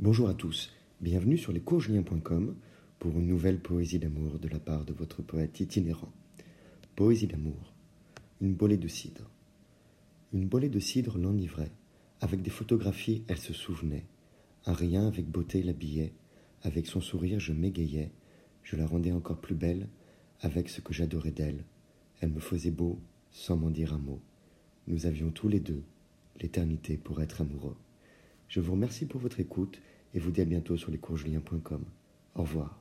Bonjour à tous, bienvenue sur lescoursjulien.com pour une nouvelle poésie d'amour de la part de votre poète itinérant. Poésie d'amour. Une bolée de cidre. Une bolée de cidre l'enivrait, avec des photographies elle se souvenait. Un rien avec beauté l'habillait, avec son sourire je m'égayais, je la rendais encore plus belle, avec ce que j'adorais d'elle. Elle me faisait beau, sans m'en dire un mot. Nous avions tous les deux l'éternité pour être amoureux. Je vous remercie pour votre écoute et vous dis à bientôt sur lescoursjulien.com. Au revoir.